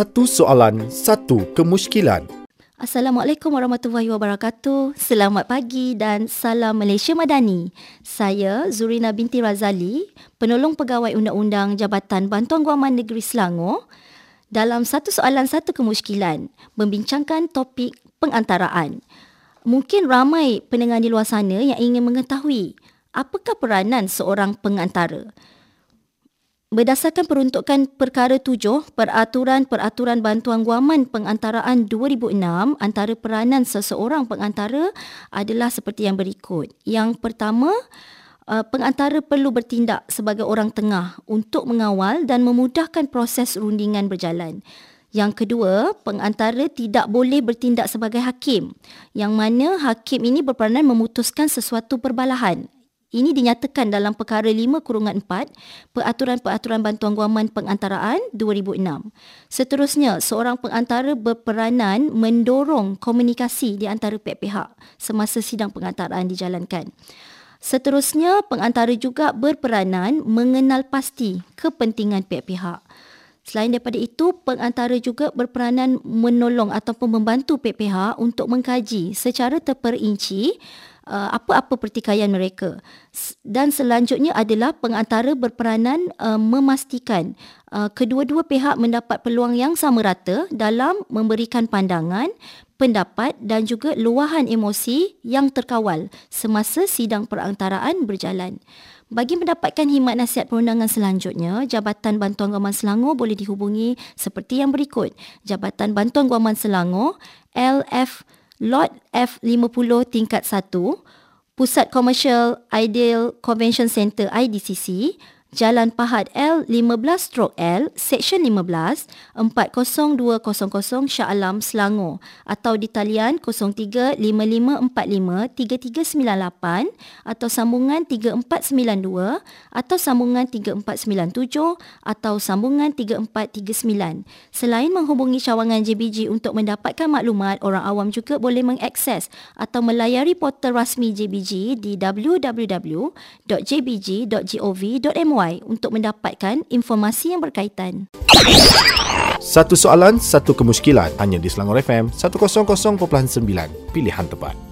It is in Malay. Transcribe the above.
Satu soalan, satu kemusykilan. Assalamualaikum warahmatullahi wabarakatuh. Selamat pagi dan salam Malaysia Madani. Saya Zurina binti Razali, penolong pegawai undang-undang Jabatan Bantuan Guaman Negeri Selangor dalam satu soalan satu kemusykilan membincangkan topik pengantaraan. Mungkin ramai pendengar di luar sana yang ingin mengetahui apakah peranan seorang pengantara. Berdasarkan peruntukan perkara tujuh Peraturan-Peraturan Bantuan Guaman Pengantaraan 2006, antara peranan seseorang pengantara adalah seperti yang berikut. Yang pertama, uh, pengantara perlu bertindak sebagai orang tengah untuk mengawal dan memudahkan proses rundingan berjalan. Yang kedua, pengantara tidak boleh bertindak sebagai hakim, yang mana hakim ini berperanan memutuskan sesuatu perbalahan ini dinyatakan dalam perkara 5 kurungan 4 Peraturan-Peraturan Bantuan Guaman Pengantaraan 2006. Seterusnya, seorang pengantara berperanan mendorong komunikasi di antara pihak-pihak semasa sidang pengantaraan dijalankan. Seterusnya, pengantara juga berperanan mengenal pasti kepentingan pihak-pihak. Selain daripada itu, pengantara juga berperanan menolong ataupun membantu pihak-pihak untuk mengkaji secara terperinci uh, apa-apa pertikaian mereka. Dan selanjutnya adalah pengantara berperanan uh, memastikan uh, kedua-dua pihak mendapat peluang yang sama rata dalam memberikan pandangan, pendapat dan juga luahan emosi yang terkawal semasa sidang perantaraan berjalan. Bagi mendapatkan khidmat nasihat perundangan selanjutnya, Jabatan Bantuan Guaman Selangor boleh dihubungi seperti yang berikut. Jabatan Bantuan Guaman Selangor, LF Lot F50 tingkat 1, Pusat Komersial Ideal Convention Center IDCC, Jalan Pahad L15-L, Seksyen 15, 40200 Shah Alam, Selangor atau di talian 0355453398 atau sambungan 3492 atau sambungan 3497 atau sambungan 3439. Selain menghubungi cawangan JBG untuk mendapatkan maklumat, orang awam juga boleh mengakses atau melayari portal rasmi JBG di www.jbg.gov.my sesuai untuk mendapatkan informasi yang berkaitan. Satu soalan, satu kemusykilan. Hanya di Selangor FM 100.9. Pilihan tepat.